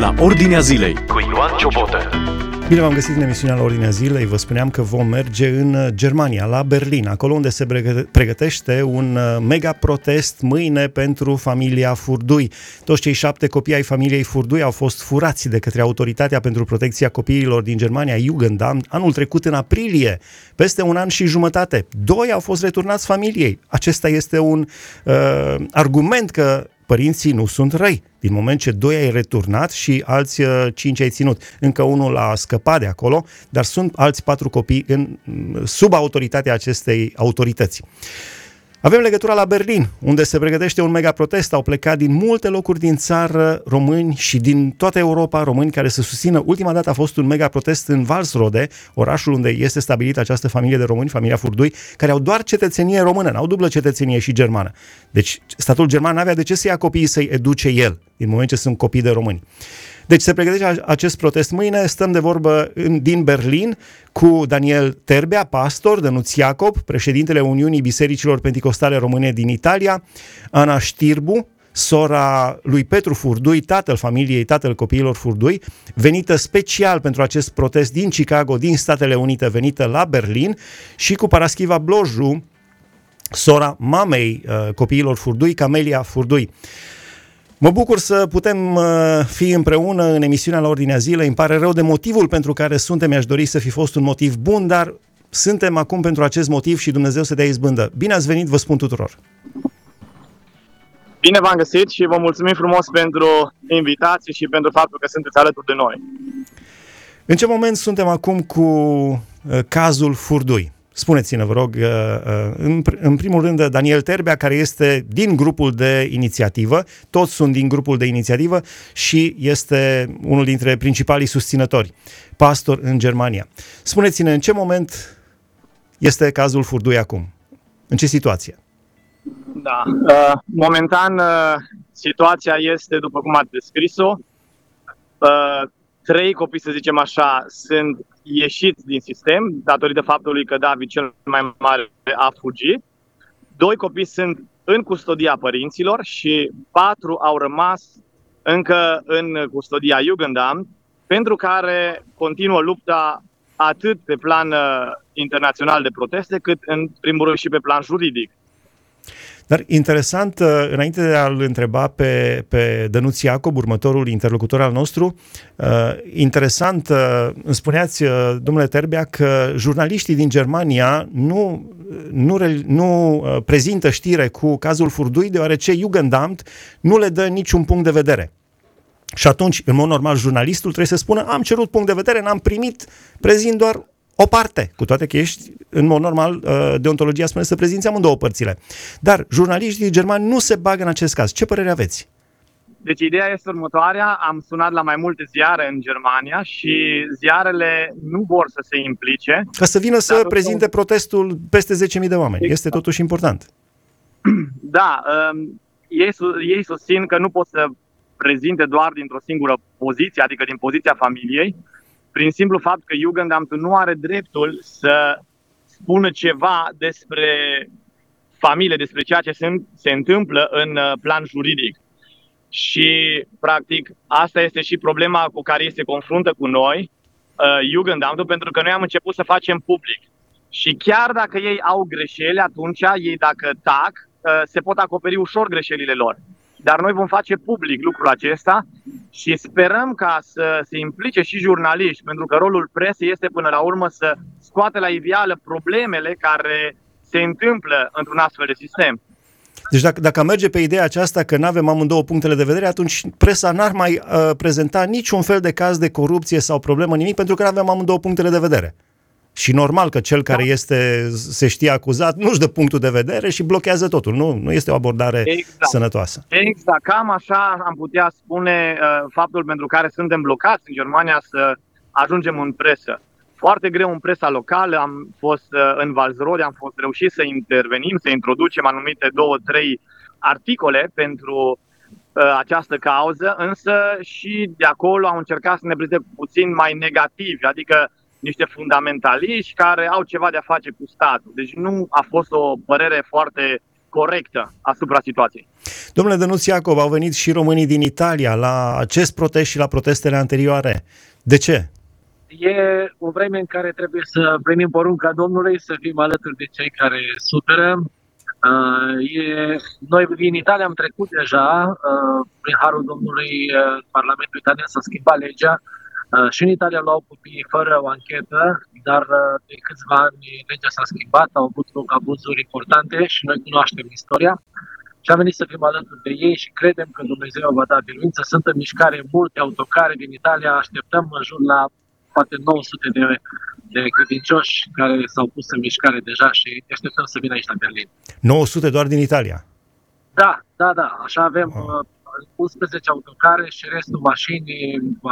la Ordinea Zilei cu Ioan Ciobotă. Bine v-am găsit în emisiunea la Ordinea Zilei. Vă spuneam că vom merge în uh, Germania, la Berlin, acolo unde se pregătește un uh, mega protest mâine pentru familia Furdui. Toți cei șapte copii ai familiei Furdui au fost furați de către Autoritatea pentru Protecția Copiilor din Germania, Jugendamt, anul trecut în aprilie, peste un an și jumătate. Doi au fost returnați familiei. Acesta este un uh, argument că părinții nu sunt răi. Din moment ce doi ai returnat și alți uh, cinci ai ținut. Încă unul a scăpat de acolo, dar sunt alți patru copii în, sub autoritatea acestei autorități. Avem legătura la Berlin, unde se pregătește un mega protest. Au plecat din multe locuri din țară români și din toată Europa români care să susțină. Ultima dată a fost un mega protest în Valsrode, orașul unde este stabilită această familie de români, familia Furdui, care au doar cetățenie română, n-au dublă cetățenie și germană. Deci statul german n-avea de ce să ia copiii să-i educe el, din moment ce sunt copii de români. Deci se pregătește acest protest mâine, stăm de vorbă în, din Berlin cu Daniel Terbea, pastor, Dănuț Iacob, președintele Uniunii Bisericilor Pentecostale Române din Italia, Ana Știrbu, sora lui Petru Furdui, tatăl familiei, tatăl copiilor Furdui, venită special pentru acest protest din Chicago, din Statele Unite, venită la Berlin și cu Paraschiva Bloju, sora mamei uh, copiilor Furdui, Camelia Furdui. Mă bucur să putem uh, fi împreună în emisiunea la Ordinea Zilei. Îmi pare rău de motivul pentru care suntem. Mi-aș dori să fi fost un motiv bun, dar suntem acum pentru acest motiv și Dumnezeu să dea izbândă. Bine ați venit, vă spun tuturor! Bine v-am găsit și vă mulțumim frumos pentru invitație și pentru faptul că sunteți alături de noi. În ce moment suntem acum cu uh, cazul Furdui? Spuneți-ne, vă rog, uh, uh, în, în primul rând, Daniel Terbea, care este din grupul de inițiativă, toți sunt din grupul de inițiativă și este unul dintre principalii susținători, pastor în Germania. Spuneți-ne, în ce moment este cazul Furdui acum? În ce situație? Da, uh, momentan situația este, după cum ați descris-o, trei copii, să zicem așa, sunt ieșiți din sistem datorită faptului că David cel mai mare a fugit. Doi copii sunt în custodia părinților și patru au rămas încă în custodia Jugendamt, pentru care continuă lupta atât pe plan uh, internațional de proteste, cât în primul rând și pe plan juridic. Dar interesant, uh, înainte de a-l întreba pe, pe Dănuț Iacob, următorul interlocutor al nostru, uh, interesant, uh, îmi spuneați, domnule Terbea, că jurnaliștii din Germania nu, nu, nu prezintă știre cu cazul Furdui, deoarece Jugendamt nu le dă niciun punct de vedere. Și atunci, în mod normal, jurnalistul trebuie să spună am cerut punct de vedere, n-am primit, prezint doar o parte, cu toate că ești, în mod normal, uh, deontologia spune să prezinți amândouă părțile. Dar jurnaliștii germani nu se bagă în acest caz. Ce părere aveți? Deci ideea este următoarea, am sunat la mai multe ziare în Germania și ziarele nu vor să se implice. Ca să vină să prezinte un... protestul peste 10.000 de oameni. Exact. Este totuși important. Da, um, ei, ei susțin că nu pot să prezinte doar dintr-o singură poziție, adică din poziția familiei, prin simplu fapt că Jugendamtul nu are dreptul să spună ceva despre familie, despre ceea ce se, se întâmplă în uh, plan juridic. Și, practic, asta este și problema cu care se confruntă cu noi, uh, Jugendamtul, pentru că noi am început să facem public. Și chiar dacă ei au greșeli, atunci ei dacă tac, uh, se pot acoperi ușor greșelile lor dar noi vom face public lucrul acesta și sperăm ca să se implice și jurnaliști, pentru că rolul presei este până la urmă să scoate la iveală problemele care se întâmplă într-un astfel de sistem. Deci dacă, dacă merge pe ideea aceasta că nu avem amândouă punctele de vedere, atunci presa n-ar mai uh, prezenta niciun fel de caz de corupție sau problemă, nimic, pentru că nu avem amândouă punctele de vedere. Și normal că cel care da. este, se știe acuzat nu-și dă punctul de vedere și blochează totul. Nu, nu este o abordare exact. sănătoasă. Exact. Cam așa am putea spune uh, faptul pentru care suntem blocați în Germania să ajungem în presă. Foarte greu în presa locală, am fost uh, în Valzrode, am fost reușit să intervenim, să introducem anumite două, trei articole pentru uh, această cauză, însă și de acolo au încercat să ne prezinte puțin mai negativi, adică niște fundamentaliști care au ceva de a face cu statul. Deci nu a fost o părere foarte corectă asupra situației. Domnule Dănuț Iacob, au venit și românii din Italia la acest protest și la protestele anterioare. De ce? E o vreme în care trebuie să primim porunca Domnului, să fim alături de cei care suferă. Uh, e, noi din Italia am trecut deja, uh, prin Harul Domnului, uh, Parlamentul Italian s-a schimbat legea uh, și în Italia luau copiii fără o anchetă, dar uh, de câțiva ani legea s-a schimbat, au avut loc abuzuri importante și noi cunoaștem istoria și am venit să fim alături de ei și credem că Dumnezeu va da biruință. Sunt în mișcare multe autocare din Italia, așteptăm în jur la poate 900 de, de credincioși care s-au pus în mișcare deja și așteptăm să vină aici la Berlin. 900 doar din Italia? Da, da, da. Așa avem oh. 11 autocare și restul mașini,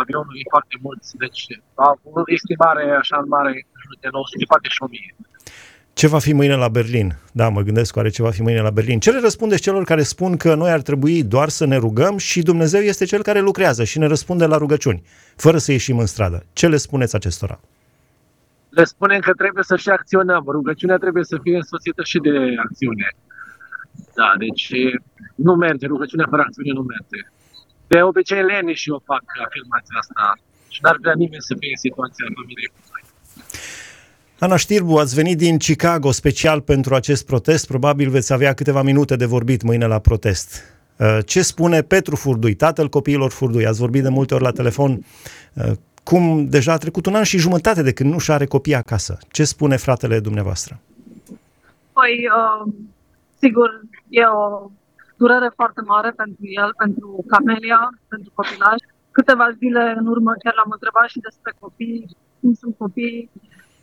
avionul e foarte mulți. Deci, o estimare așa în mare, de 900, poate și 1000. Ce va fi mâine la Berlin? Da, mă gândesc oare ce va fi mâine la Berlin. Ce le răspundeți celor care spun că noi ar trebui doar să ne rugăm și Dumnezeu este cel care lucrează și ne răspunde la rugăciuni, fără să ieșim în stradă? Ce le spuneți acestora? Le spunem că trebuie să și acționăm. Rugăciunea trebuie să fie însoțită și de acțiune. Da, deci nu merge. Rugăciunea fără acțiune nu merge. De obicei, lene și eu fac afirmația asta și n-ar vrea nimeni să fie în situația familiei cu noi. Ana Știrbu, ați venit din Chicago special pentru acest protest. Probabil veți avea câteva minute de vorbit mâine la protest. Uh, ce spune Petru Furdui, tatăl copiilor Furdui? Ați vorbit de multe ori la telefon. Uh, cum deja a trecut un an și jumătate de când nu și are copii acasă. Ce spune fratele dumneavoastră? Păi, uh, sigur, e o durere foarte mare pentru el, pentru Camelia, pentru copilaj. Câteva zile în urmă chiar l-am întrebat și despre copii, cum sunt copii,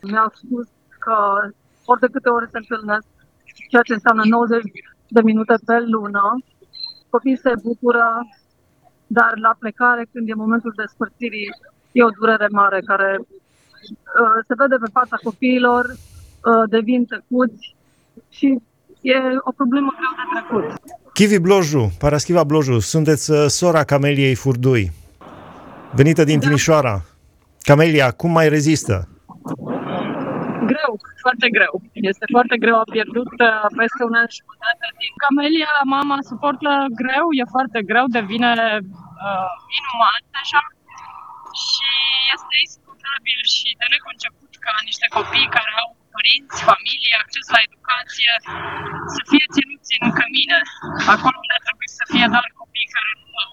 mi-au spus că ori de câte ori se întâlnesc, ceea ce înseamnă 90 de minute pe lună, copiii se bucură, dar la plecare, când e momentul despărțirii, e o durere mare care uh, se vede pe fața copiilor, uh, devin tăcuți și e o problemă greu de trecut. Chivi Bloju, Paraschiva Bloju, sunteți uh, sora Cameliei Furdui, venită din da. Timișoara. Camelia, cum mai rezistă? greu, foarte greu. Este foarte greu, a pierdut uh, peste un an și jumătate din Camelia, mama suportă greu, e foarte greu, devine uh, inuman așa și este insuportabil și de neconceput ca niște copii care au părinți, familie, acces la educație, să fie ținuți în cămine, acolo unde ar trebui să fie doar copii care nu au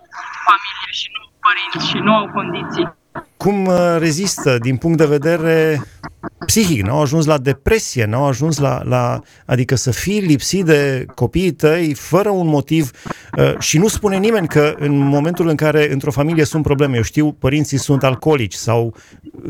familie și nu au părinți și nu au condiții. Cum uh, rezistă din punct de vedere psihic, n-au ajuns la depresie, n-au ajuns la, la adică să fii lipsit de copiii tăi fără un motiv uh, și nu spune nimeni că în momentul în care într-o familie sunt probleme, eu știu, părinții sunt alcoolici sau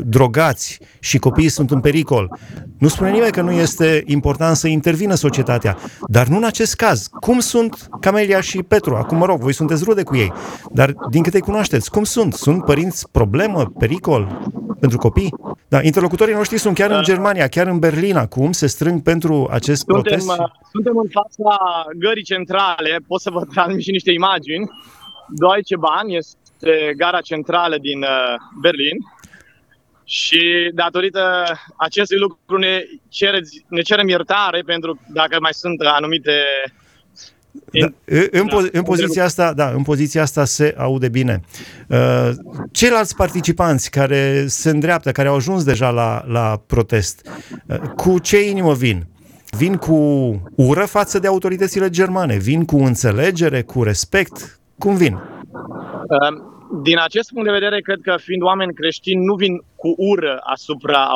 drogați și copiii sunt în pericol, nu spune nimeni că nu este important să intervină societatea, dar nu în acest caz. Cum sunt Camelia și Petru? Acum, mă rog, voi sunteți rude cu ei, dar din câte îi cunoașteți, cum sunt? Sunt părinți problemă, pericol pentru copii? Da, interlocutorii noștri sunt chiar în uh, Germania, chiar în Berlin acum, se strâng pentru acest suntem, protest? Uh, suntem în fața gării centrale, pot să vă transmit și niște imagini. Deutsche Bahn este gara centrală din uh, Berlin și datorită acestui lucru ne, cere, ne cerem iertare pentru dacă mai sunt anumite da, în, da, în, poziția asta, da, în poziția asta se aude bine. Uh, ceilalți participanți care se îndreaptă, care au ajuns deja la, la protest, uh, cu ce inimă vin? Vin cu ură față de autoritățile germane? Vin cu înțelegere, cu respect? Cum vin? Uh, din acest punct de vedere, cred că fiind oameni creștini, nu vin cu ură asupra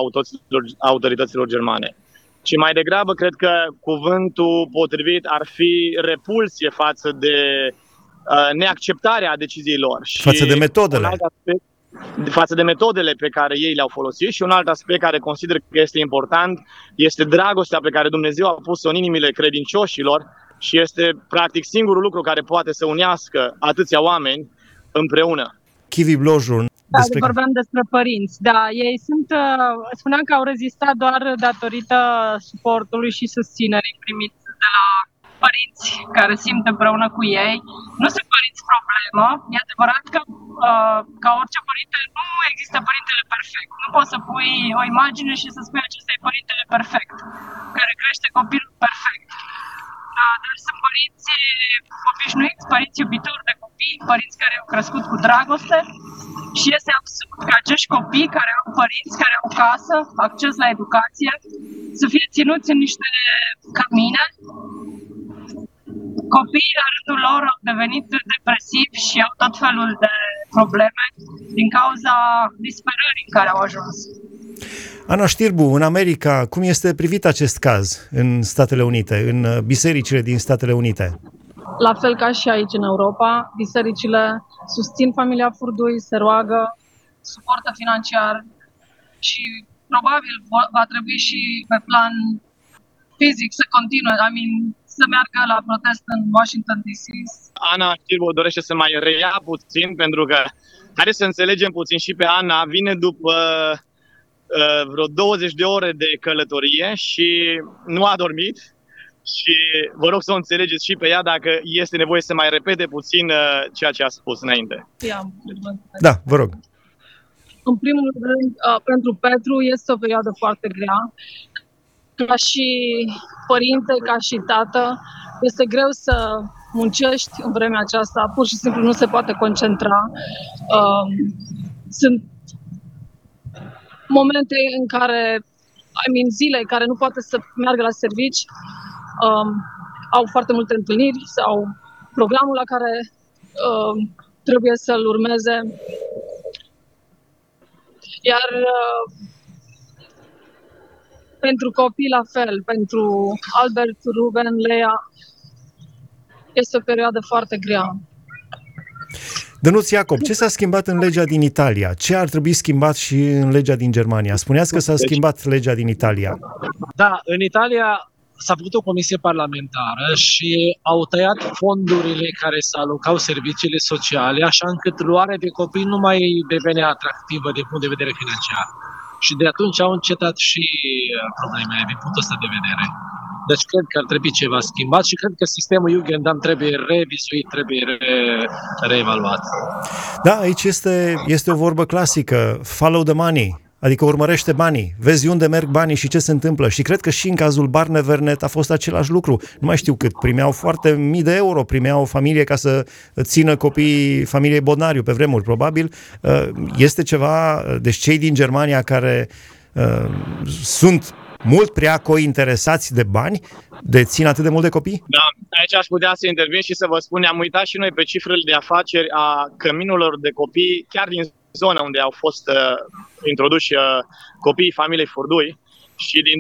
autorităților germane ci mai degrabă cred că cuvântul potrivit ar fi repulsie față de uh, neacceptarea deciziilor. Și față de metodele. Un alt aspect, față de metodele pe care ei le-au folosit și un alt aspect care consider că este important este dragostea pe care Dumnezeu a pus-o în inimile credincioșilor și este practic singurul lucru care poate să unească atâția oameni împreună. Kivi Blojun, da, despre... vorbeam despre părinți. Da, ei sunt, uh, spuneam că au rezistat doar datorită suportului și susținerii primit de la părinți care simt împreună cu ei. Nu sunt părinți problemă. E adevărat că, uh, ca orice părinte, nu există părintele perfect. Nu poți să pui o imagine și să spui acesta e părintele perfect, care crește copilul perfect. Uh, dar sunt părinți obișnuiți, părinți iubitori de copii, părinți care au crescut cu dragoste și este absurd ca acești copii care au părinți, care au casă, acces la educație, să fie ținuți în niște camine. Copiii, la rândul lor, au devenit depresivi și au tot felul de probleme din cauza disperării în care au ajuns. Ana Știrbu, în America, cum este privit acest caz în Statele Unite, în uh, bisericile din Statele Unite? La fel ca și aici în Europa, bisericile susțin familia Furdui, se roagă, suportă financiar și probabil va trebui și pe plan fizic să continue, I mean, să meargă la protest în Washington DC. Ana Știrbu dorește să mai reia puțin pentru că, haideți să înțelegem puțin și pe Ana, vine după uh, vreo 20 de ore de călătorie și nu a dormit și vă rog să o înțelegeți și pe ea dacă este nevoie să mai repete puțin uh, ceea ce a spus înainte. Da, vă rog. În primul rând, uh, pentru Petru este o perioadă foarte grea. Ca și părinte, ca și tată, este greu să muncești în vremea aceasta, pur și simplu nu se poate concentra. Um, sunt momente în care, I mean, zile care nu poate să meargă la servici, um, au foarte multe întâlniri sau programul la care um, trebuie să-l urmeze. Iar uh, pentru copii la fel, pentru Albert, Ruben, Lea, este o perioadă foarte grea. Dănuț Iacob, ce s-a schimbat în legea din Italia? Ce ar trebui schimbat și în legea din Germania? Spuneați că s-a deci- schimbat legea din Italia. Da, în Italia s-a făcut o comisie parlamentară și au tăiat fondurile care se alocau serviciile sociale, așa încât luarea de copii nu mai devenea atractivă din punct de vedere financiar. Și de atunci au încetat și uh, problemele din punctul ăsta de vedere. Deci cred că ar trebui ceva schimbat și cred că sistemul Jugendam trebuie revizuit, trebuie re- reevaluat. Da, aici este, este o vorbă clasică, follow the money, Adică urmărește banii, vezi unde merg banii și ce se întâmplă. Și cred că și în cazul Barnevernet a fost același lucru. Nu mai știu cât, primeau foarte mii de euro, primeau o familie ca să țină copiii familiei Bodnariu pe vremuri, probabil. Uh, este ceva, deci cei din Germania care uh, sunt mult prea cointeresați de bani, de țin atât de mult de copii? Da, aici aș putea să intervin și să vă spun, am uitat și noi pe cifrele de afaceri a căminelor de copii, chiar din zona unde au fost uh, introduși uh, copiii familiei Furdui și din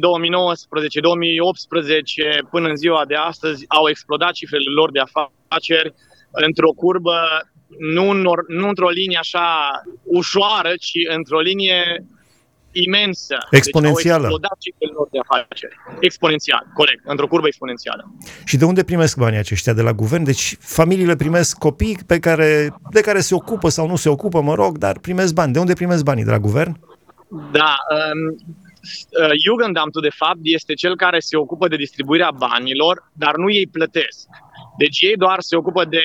2019-2018 până în ziua de astăzi au explodat cifrele lor de afaceri într-o curbă, nu, în, nu într-o linie așa ușoară, ci într-o linie imensă. Exponențială. Deci au de afaceri. Exponențial, corect, într-o curbă exponențială. Și de unde primesc banii aceștia? De la guvern? Deci familiile primesc copii pe care, de care se ocupă sau nu se ocupă, mă rog, dar primesc bani. De unde primesc banii? De la guvern? Da, um, uh, Jugendamtul, de fapt, este cel care se ocupă de distribuirea banilor, dar nu ei plătesc. Deci ei doar se ocupă de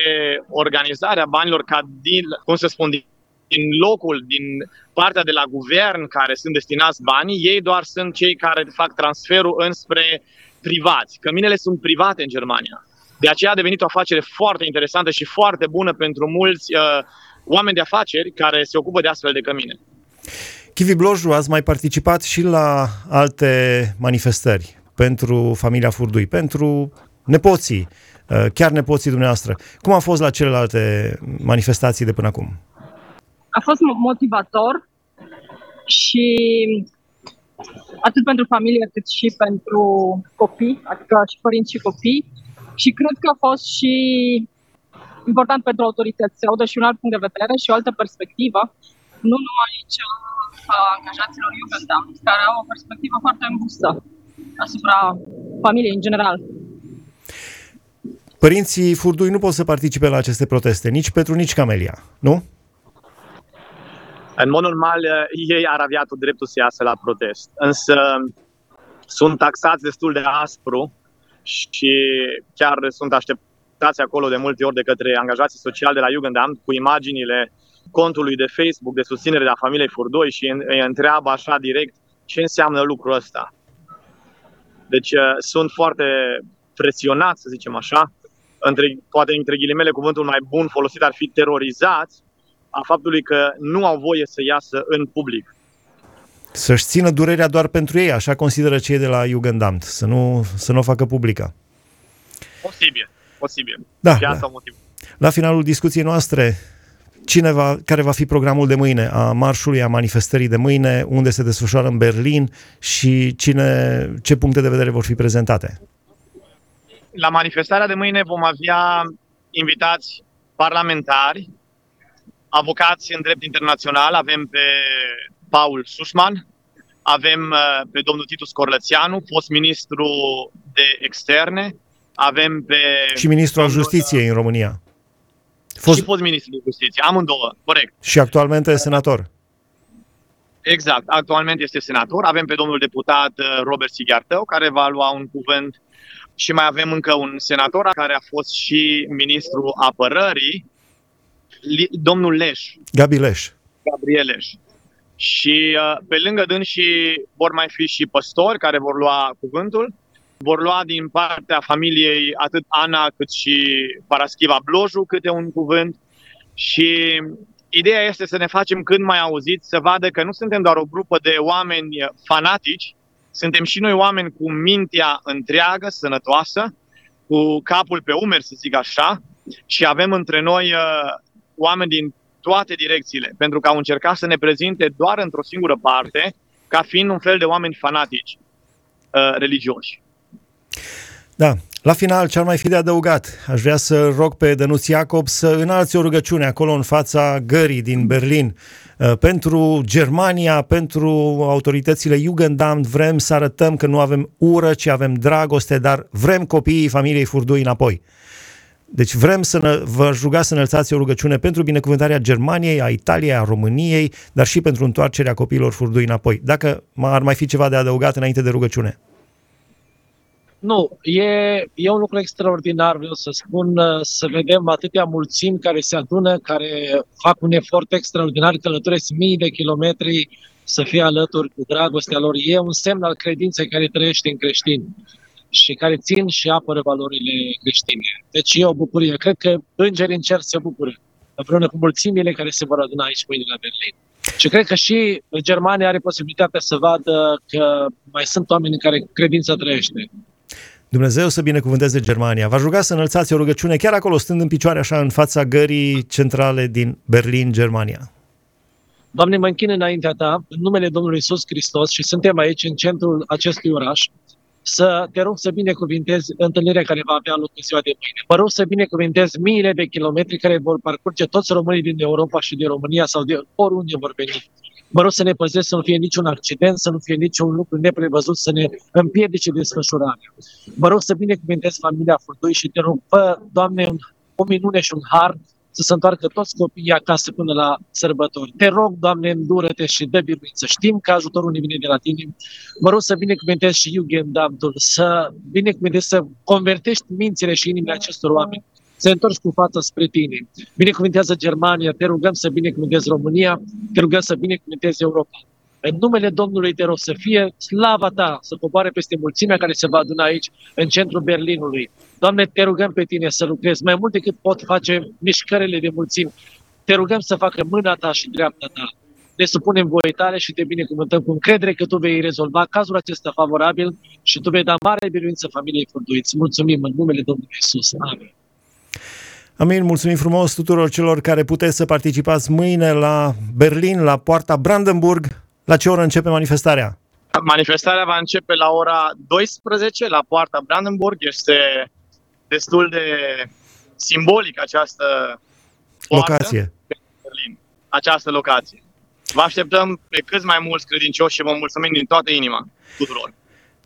organizarea banilor ca din, cum să spun, din din locul, din partea de la guvern care sunt destinați banii, ei doar sunt cei care fac transferul înspre privați. Căminele sunt private în Germania. De aceea a devenit o afacere foarte interesantă și foarte bună pentru mulți uh, oameni de afaceri care se ocupă de astfel de cămine. Chivi Bloju, ați mai participat și la alte manifestări pentru familia Furdui, pentru nepoții, uh, chiar nepoții dumneavoastră. Cum a fost la celelalte manifestații de până acum? A fost motivator și atât pentru familie cât și pentru copii, adică și părinți și copii. Și cred că a fost și important pentru autorități să audă și un alt punct de vedere și o altă perspectivă, nu numai cea a angajaților Jugendamt, care au o perspectivă foarte îngustă asupra familiei în general. Părinții Furdui nu pot să participe la aceste proteste, nici Petru, nici Camelia, nu? În mod normal, eh, ei ar avea tot dreptul să iasă la protest, însă sunt taxați destul de aspru și chiar sunt așteptați acolo de multe ori de către angajații sociali de la Jugendamt cu imaginile contului de Facebook de susținere a familiei Furdoi și îi întreabă așa direct ce înseamnă lucrul ăsta. Deci eh, sunt foarte presionați, să zicem așa, între, poate între ghilimele cuvântul mai bun folosit ar fi terorizați a faptului că nu au voie să iasă în public. Să-și țină durerea doar pentru ei, așa consideră cei de la Jugendamt, să nu, să nu o facă publică. Posibil, posibil. Da, Și asta da. motiv. La finalul discuției noastre, cine va, care va fi programul de mâine, a marșului, a manifestării de mâine, unde se desfășoară în Berlin și cine, ce puncte de vedere vor fi prezentate? La manifestarea de mâine vom avea invitați parlamentari, avocați în drept internațional, avem pe Paul Sușman, avem uh, pe domnul Titus Corlățeanu, fost ministru de externe, avem pe... Și ministrul al domnul- Justiției în România. Fost... Fost Și fost ministru de justiție, amândouă, corect. și actualmente senator. Exact, actualmente este senator. Avem pe domnul deputat uh, Robert Sighiartău, care va lua un cuvânt și mai avem încă un senator care a fost și ministru apărării, Li- domnul Leș, Gabi Leș. Gabriel Leș. Și uh, pe lângă dânsii vor mai fi și păstori care vor lua cuvântul. Vor lua din partea familiei atât Ana cât și Paraschiva Bloju câte un cuvânt. Și ideea este să ne facem cât mai auziți, să vadă că nu suntem doar o grupă de oameni fanatici, suntem și noi oameni cu mintea întreagă, sănătoasă, cu capul pe umeri, să zic așa, și avem între noi uh, oameni din toate direcțiile, pentru că au încercat să ne prezinte doar într-o singură parte, ca fiind un fel de oameni fanatici uh, religioși. Da, la final, ce ar mai fi de adăugat? Aș vrea să rog pe Dănuț Iacob să înalți o rugăciune acolo în fața gării din Berlin. Uh, Pentru Germania, pentru autoritățile Jugendamt, vrem să arătăm că nu avem ură, ci avem dragoste, dar vrem copiii familiei Furdui înapoi. Deci vrem să ne, vă ruga să înălțați o rugăciune pentru binecuvântarea Germaniei, a Italiei, a României, dar și pentru întoarcerea copiilor Furdui înapoi. Dacă ar mai fi ceva de adăugat înainte de rugăciune. Nu, e, e un lucru extraordinar, vreau să spun, uh, să vedem atâtea mulțimi care se adună, care fac un efort extraordinar, călătoresc mii de kilometri să fie alături cu dragostea lor. E un semn al credinței care trăiește în creștini și care țin și apără valorile creștine. Deci e o bucurie. Cred că îngerii în cer se bucură împreună cu mulțimile care se vor aduna aici mâine la Berlin. Și cred că și Germania are posibilitatea să vadă că mai sunt oameni în care credința trăiește. Dumnezeu să binecuvânteze Germania. V-aș ruga să înălțați o rugăciune chiar acolo, stând în picioare așa în fața gării centrale din Berlin, Germania. Doamne, mă închin înaintea Ta, în numele Domnului Isus Hristos și suntem aici, în centrul acestui oraș, să te rog să binecuvintezi întâlnirea care va avea loc în ziua de mâine. Mă rog să binecuvintezi miile de kilometri care vor parcurge toți românii din Europa și din România sau de oriunde vor veni. Mă rog să ne păzesc să nu fie niciun accident, să nu fie niciun lucru neprevăzut, să ne împiedice desfășurarea. Mă rog să binecuvintezi familia Furdui și te rog, fă, Doamne, un- o minune și un har să se întoarcă toți copiii acasă până la sărbători. Te rog, Doamne, îndură-te și dă biruință. Știm că ajutorul ne vine de la Tine. Mă rog să binecuvântezi și Jugendamtul, să binecuvântezi, să convertești mințile și inimile acestor oameni, să întorci cu fața spre Tine. Binecuvântează Germania, te rugăm să binecuvântezi România, te rugăm să binecuvântezi Europa. În numele Domnului te rog să fie slava ta, să coboare peste mulțimea care se va aduna aici, în centrul Berlinului. Doamne, te rugăm pe tine să lucrezi mai mult decât pot face mișcările de mulțimi. Te rugăm să facă mâna ta și dreapta ta. Ne supunem voie tale și te binecuvântăm cu încredere că tu vei rezolva cazul acesta favorabil și tu vei da mare biruință familiei Furduiți. Mulțumim în numele Domnului Isus. Amin. Amin, mulțumim frumos tuturor celor care puteți să participați mâine la Berlin, la poarta Brandenburg. La ce oră începe manifestarea? Manifestarea va începe la ora 12 la poarta Brandenburg. Este destul de simbolic această poartă Locație. pe Berlin, această locație. Vă așteptăm pe cât mai mulți credincioși și vă mulțumim din toată inima tuturor.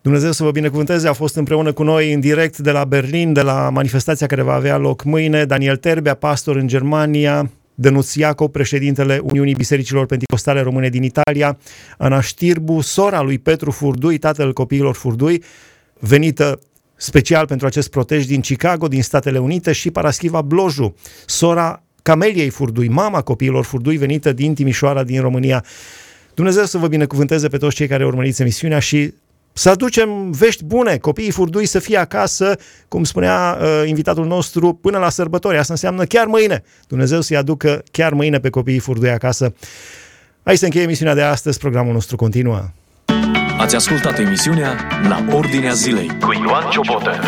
Dumnezeu să vă binecuvânteze, a fost împreună cu noi în direct de la Berlin, de la manifestația care va avea loc mâine, Daniel Terbea, pastor în Germania, Dănuț Iacob, președintele Uniunii Bisericilor Pentecostale Române din Italia, Ana Știrbu, sora lui Petru Furdui, tatăl copiilor Furdui, venită special pentru acest protej din Chicago, din Statele Unite și Paraschiva Bloju, sora Cameliei Furdui, mama copiilor Furdui, venită din Timișoara, din România. Dumnezeu să vă binecuvânteze pe toți cei care urmăriți emisiunea și să aducem vești bune, copiii furdui să fie acasă, cum spunea uh, invitatul nostru, până la sărbători. Asta înseamnă chiar mâine. Dumnezeu să-i aducă chiar mâine pe copiii furdui acasă. Aici se încheie emisiunea de astăzi, programul nostru continuă. Ați ascultat emisiunea La Ordinea Zilei cu Ioan Ciobotă.